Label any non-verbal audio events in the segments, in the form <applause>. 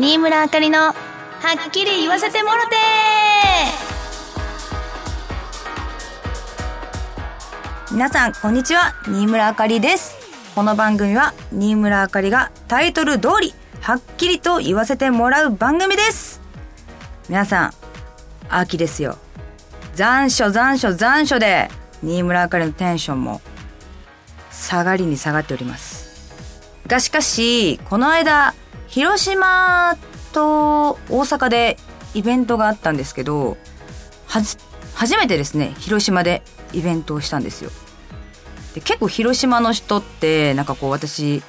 新村あかりのはっきり言わせてもろて皆さんこんにちは。新村あかりです。この番組は新村あかりがタイトル通りはっきりと言わせてもらう番組です。皆さん秋ですよ。残暑残暑残暑で新村あかりのテンションも下がりに下がっております。がしかしこの間広島と大阪でイベントがあったんですけどはじ初めてですね広島でイベントをしたんですよ。で結構広島の人ってなんかこう私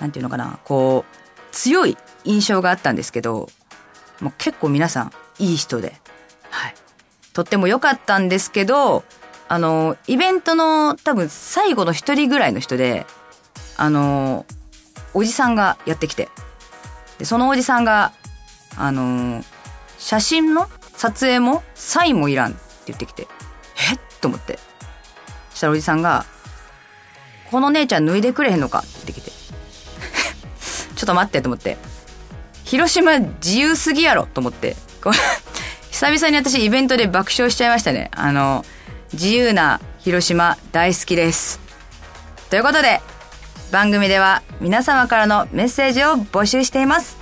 なんていうのかなこう強い印象があったんですけどもう結構皆さんいい人ではい。とっても良かったんですけどあのイベントの多分最後の一人ぐらいの人であのおじさんがやってきてでそのおじさんがあの写真の撮影もサインもいらんって言ってきてえ？っと思って。そしたらおじさんが「この姉ちゃん脱いでくれへんのか?」って言ってきて。<laughs> ちょっと待ってと思って。広島自由すぎやろと思って。久々に私イベントで爆笑しちゃいましたね。あの自由な広島大好きです。ということで番組では皆様からのメッセージを募集しています。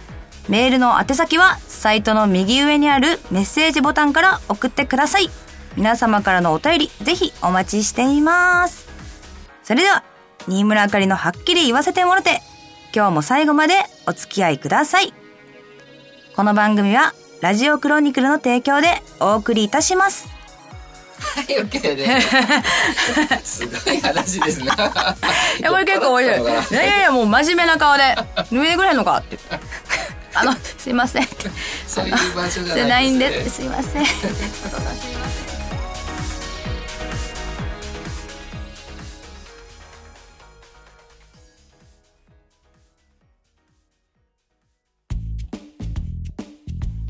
メールの宛先はサイトの右上にあるメッセージボタンから送ってください。皆様からのお便りぜひお待ちしています。それでは新村あかりのはっきり言わせてもろて今日も最後までお付き合いください。この番組はラジオクロニクルの提供でお送りいたします。はい、OK で。すごい話ですね。いやこれ結構面白い。いやいやいやもう真面目な顔で「脱いでくれへんのか?」って言って「あのすいません」そういう場所じゃなないいんでんですね。すいません。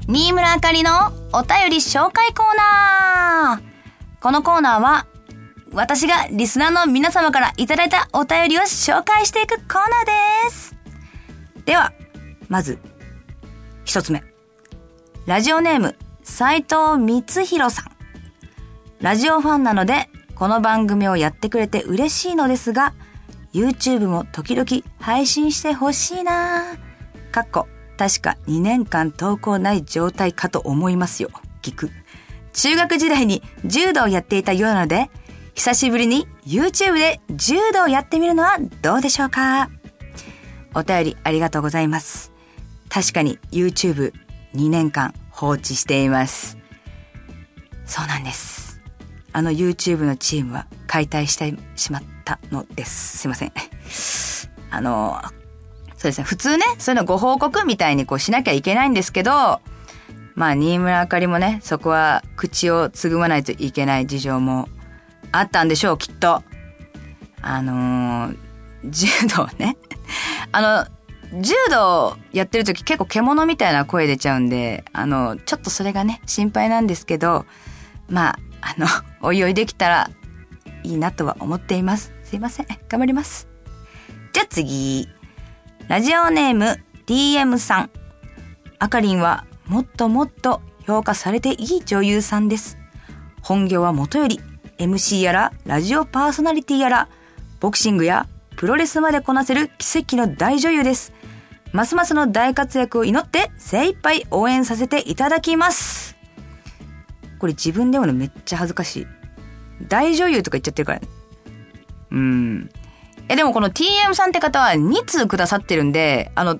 新村あかりのお便り紹介コーナーこのコーナーは私がリスナーの皆様からいただいたお便りを紹介していくコーナーです。ではまず一つ目。ラジオネーム斉藤光弘さん。ラジオファンなのでこの番組をやってくれて嬉しいのですが YouTube も時々配信してほしいな。かっこ確か2年間投稿ない状態かと思いますよ。聞く。中学時代に柔道をやっていたようなので久しぶりに YouTube で柔道をやってみるのはどうでしょうか？お便りありがとうございます。確かに YouTube2 年間放置しています。そうなんです。あの YouTube のチームは解体してしまったのです。すいません。あのそうですね。普通ねそういうのご報告みたいにこうしなきゃいけないんですけどまあ新村あかりもねそこは口をつぐまないといけない事情もあったんでしょうきっと。あのー柔道ね。<laughs> あの柔道やってる時結構獣みたいな声出ちゃうんであのちょっとそれがね心配なんですけどまああの <laughs> おいおいできたらいいなとは思っています。すいません。頑張ります。じゃあ次。ラジオネーム DM さん。あかりんはもっともっと評価されていい女優さんです。本業はもとより MC やらラジオパーソナリティやらボクシングやプロレスまでこなせる奇跡の大女優です。ますますの大活躍を祈って精一杯応援させていただきます。これ自分でもねめっちゃ恥ずかしい。大女優とか言っちゃってるからね。うん。えでもこの TM さんって方は2通くださってるんであの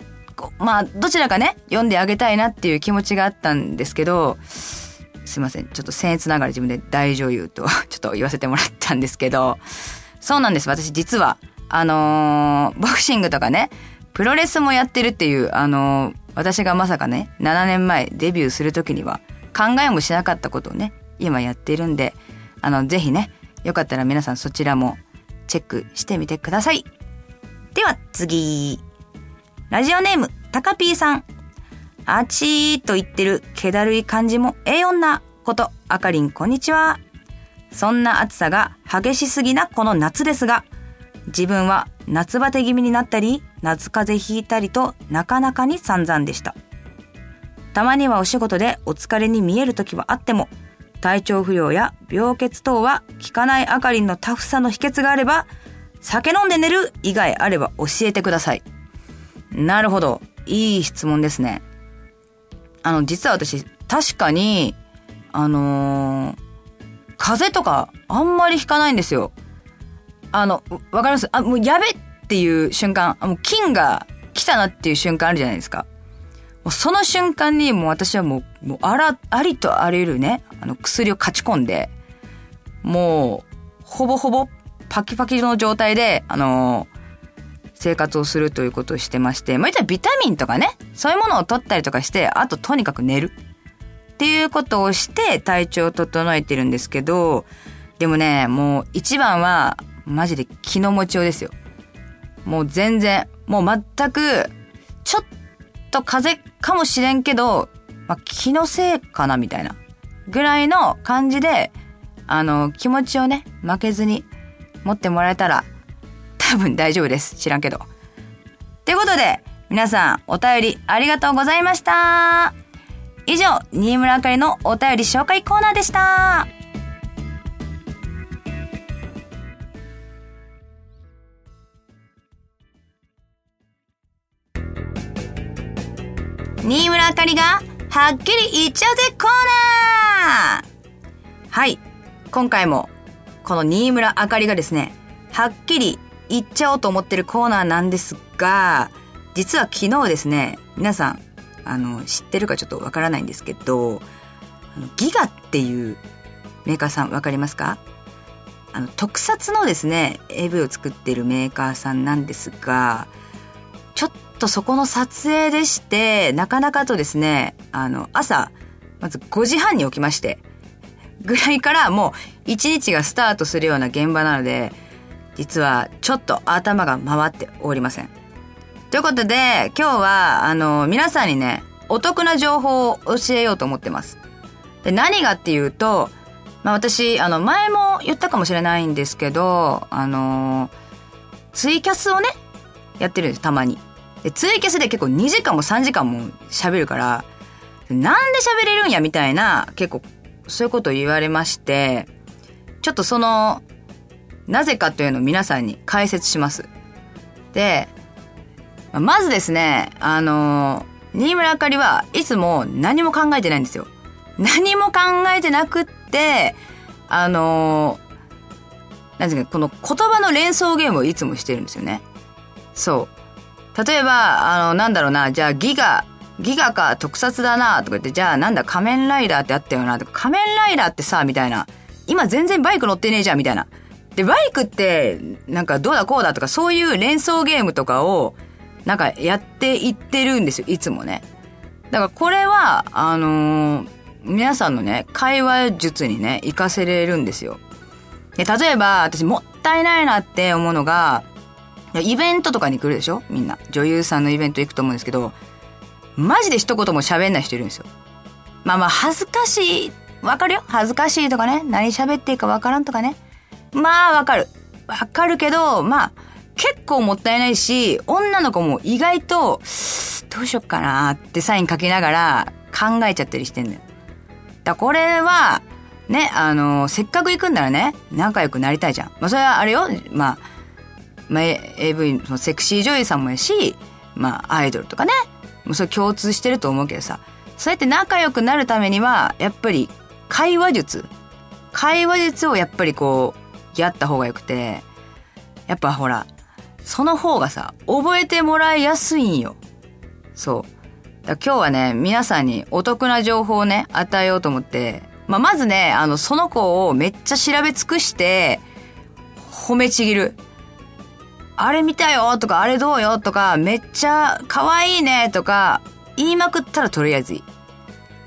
まあどちらかね読んであげたいなっていう気持ちがあったんですけどすいません。ちょっと僭越ながら自分で大女優とちょっと言わせてもらったんですけどそうなんです。私実はあのーボクシングとかねプロレスもやってるっていうあのー私がまさかね7年前デビューする時には考えもしなかったことをね今やってるんであのぜひねよかったら皆さんそちらもチェックしてみてください。では次。ラジオネームタカピーさん。あちーと言ってる気だるい感じもええ女こと。あかりんこんにちは。そんな暑さが激しすぎなこの夏ですが自分は夏バテ気味になったり夏風邪ひいたりとなかなかに散々でした。たまにはお仕事でお疲れに見える時はあっても、体調不良や病欠等は効かないあかりんのタフさの秘訣があれば、酒飲んで寝る以外あれば教えてください。なるほど。いい質問ですね。あの、実は私、確かに、あのー、風邪とかあんまり引かないんですよ。あの、わかります？あ、もうやべっていう瞬間、もう菌が来たなっていう瞬間あるじゃないですか。もうその瞬間にもう私はもう、もうあら、ありとあらゆるね、あの薬を勝ち込んで、もう、ほぼほぼパキパキの状態で、あのー生活をするということをしてまして、まあ、ビタミンとかね、そういうものを取ったりとかして、あととにかく寝る。っていうことをして体調を整えてるんですけど、でもね、もう一番は、マジで気の持ちようですよ。もう全然、もう全く、ちょっと風邪かもしれんけど、まあ、気のせいかなみたいな。ぐらいの感じで、あの、気持ちをね、負けずに持ってもらえたら多分大丈夫です。知らんけど。ということで、皆さんお便りありがとうございました。以上、新村あかりのお便り紹介コーナーでした。新村あかりがはっきり言っちゃうぜコーナーはい。今回もこの新村あかりがですね、はっきり言っちゃおうと思ってるコーナーなんですが、実は昨日ですね、皆さん、あの、知ってるかちょっとわからないんですけど、あのギガっていうメーカーさんわかりますか？あの、特撮のですね、AV を作ってるメーカーさんなんですが、ちょっとそこの撮影でして、なかなかとですね、あの、朝、まず5時半に起きまして、ぐらいからもう一日がスタートするような現場なので、実はちょっと頭が回っておりません。ということで、今日は、あの、皆さんにね、お得な情報を教えようと思ってます。で、何がっていうと、まあ私、あの、前も言ったかもしれないんですけど、あの、ツイキャスをね、やってるんです、たまに。で、ツイキャスで結構2時間も3時間も喋るから、なんで喋れるんやみたいな、結構、そういうことを言われまして、ちょっとその、なぜかというのを皆さんに解説します。で、まずですね、あの、新村あかりはいつも何も考えてないんですよ。何も考えてなくって、あの、なんですか、この言葉の連想ゲームをいつもしてるんですよね。そう。例えば、あの、なんだろうな、じゃあギガ、ギガか特撮だなとか言って、じゃあなんだ仮面ライダーってあったよなとか、仮面ライダーってさ、みたいな。今全然バイク乗ってねえじゃん、みたいな。で、バイクって、なんかどうだこうだとか、そういう連想ゲームとかを、なんかやっていってるんですよ、いつもね。だからこれは、あのー、皆さんのね、会話術にね、活かせれるんですよ。で、例えば、私もったいないなって思うのが、イベントとかに来るでしょ？みんな。女優さんのイベント行くと思うんですけど、マジで一言も喋んない人いるんですよ。まあまあ、恥ずかしい。わかるよ？恥ずかしいとかね。何喋っていいかわからんとかね。まあわかる。わかるけど、まあ、結構もったいないし、女の子も意外と、どうしよっかなってサイン書きながら考えちゃったりしてんだよ。だこれは、ね、あの、せっかく行くんならね、仲良くなりたいじゃん。まあそれはあれよ、まあ、まあ、AV のセクシー女優さんもやし、まあアイドルとかね、もうそれ共通してると思うけどさ、そうやって仲良くなるためには、やっぱり会話術、会話術をやっぱりこう、やった方がよくて、やっぱほら、その方がさ、覚えてもらいやすいんよ。そう。だ今日はね、皆さんにお得な情報をね、与えようと思って、まあ、まずね、あの、その子をめっちゃ調べ尽くして、褒めちぎる。あれ見たよとか、あれどうよとか、めっちゃ可愛いねとか、言いまくったらとりあえずいい。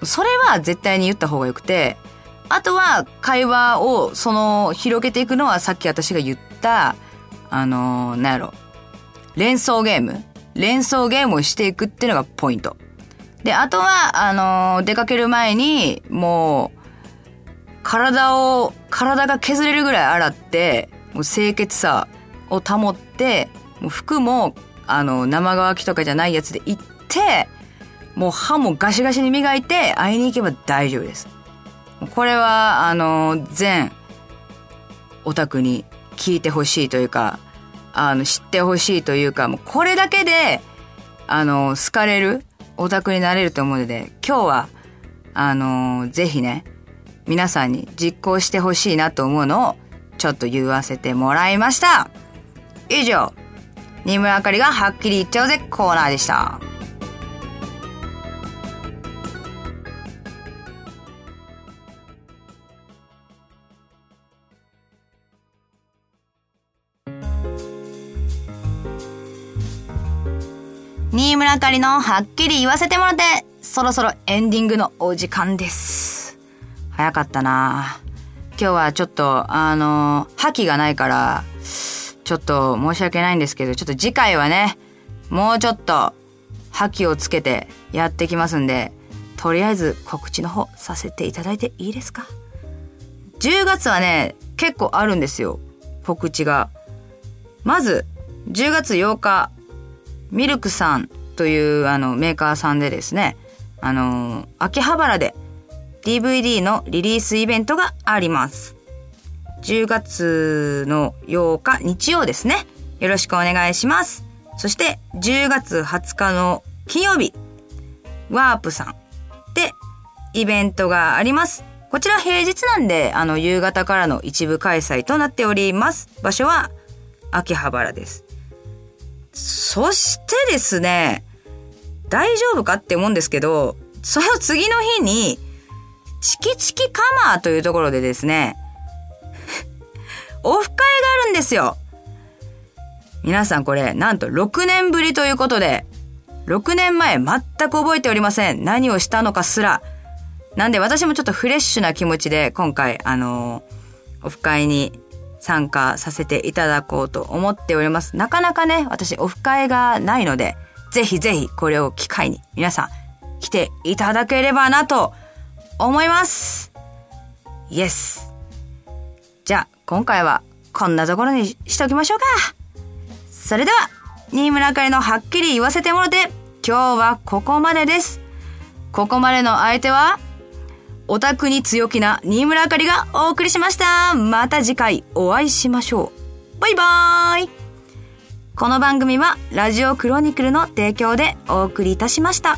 それは絶対に言った方がよくて、あとは会話をその広げていくのはさっき私が言った、あのー、なんやろ、連想ゲーム連想ゲームをしていくっていうのがポイント。で、あとは、あのー、出かける前に、もう、体を、体が削れるぐらい洗って、もう清潔さを保って、もう服も、あの、生乾きとかじゃないやつで行って、もう歯もガシガシに磨いて会いに行けば大丈夫です。これは、あの、全オタクに聞いてほしいというか、あの、知ってほしいというか、もうこれだけで、あの、好かれるオタクになれると思うので、今日は、あの、ぜひね、皆さんに実行してほしいなと思うのを、ちょっと言わせてもらいました。以上、新村あかりがはっきり言っちゃうぜコーナーでした。新村あかりのはっきり言わせてもらって、そろそろエンディングのお時間です。早かったな今日はちょっと、あの、覇気がないから、ちょっと申し訳ないんですけど、ちょっと次回はね、もうちょっと、覇気をつけてやってきますんで、とりあえず告知の方させていただいていいですか ?10 月はね、結構あるんですよ。告知が。まず、10月8日、ミルクさんというあのメーカーさんでですね、あの秋葉原で DVD のリリースイベントがあります。10月の8日日曜ですね。よろしくお願いします。そして10月20日の金曜日、ワープさんでイベントがあります。こちら平日なんで、あの、夕方からの一部開催となっております。場所は秋葉原です。そしてですね、大丈夫かって思うんですけど、その次の日に、チキチキカマーというところでですね、<laughs> オフ会があるんですよ。皆さんこれ、なんと6年ぶりということで、6年前全く覚えておりません。何をしたのかすら。なんで私もちょっとフレッシュな気持ちで今回、あのー、オフ会に参加させていただこうと思っております。なかなかね、私オフ会がないので、ぜひぜひこれを機会に皆さん来ていただければなと思います。イエス。じゃあ今回はこんなところにしときましょうか。それでは、新村かりのはっきり言わせてもろて、今日はここまでです。ここまでの相手は、オタクに強気な新村あかりがお送りしました。また次回お会いしましょう。バイバーイこの番組はラジオクロニクルの提供でお送りいたしました。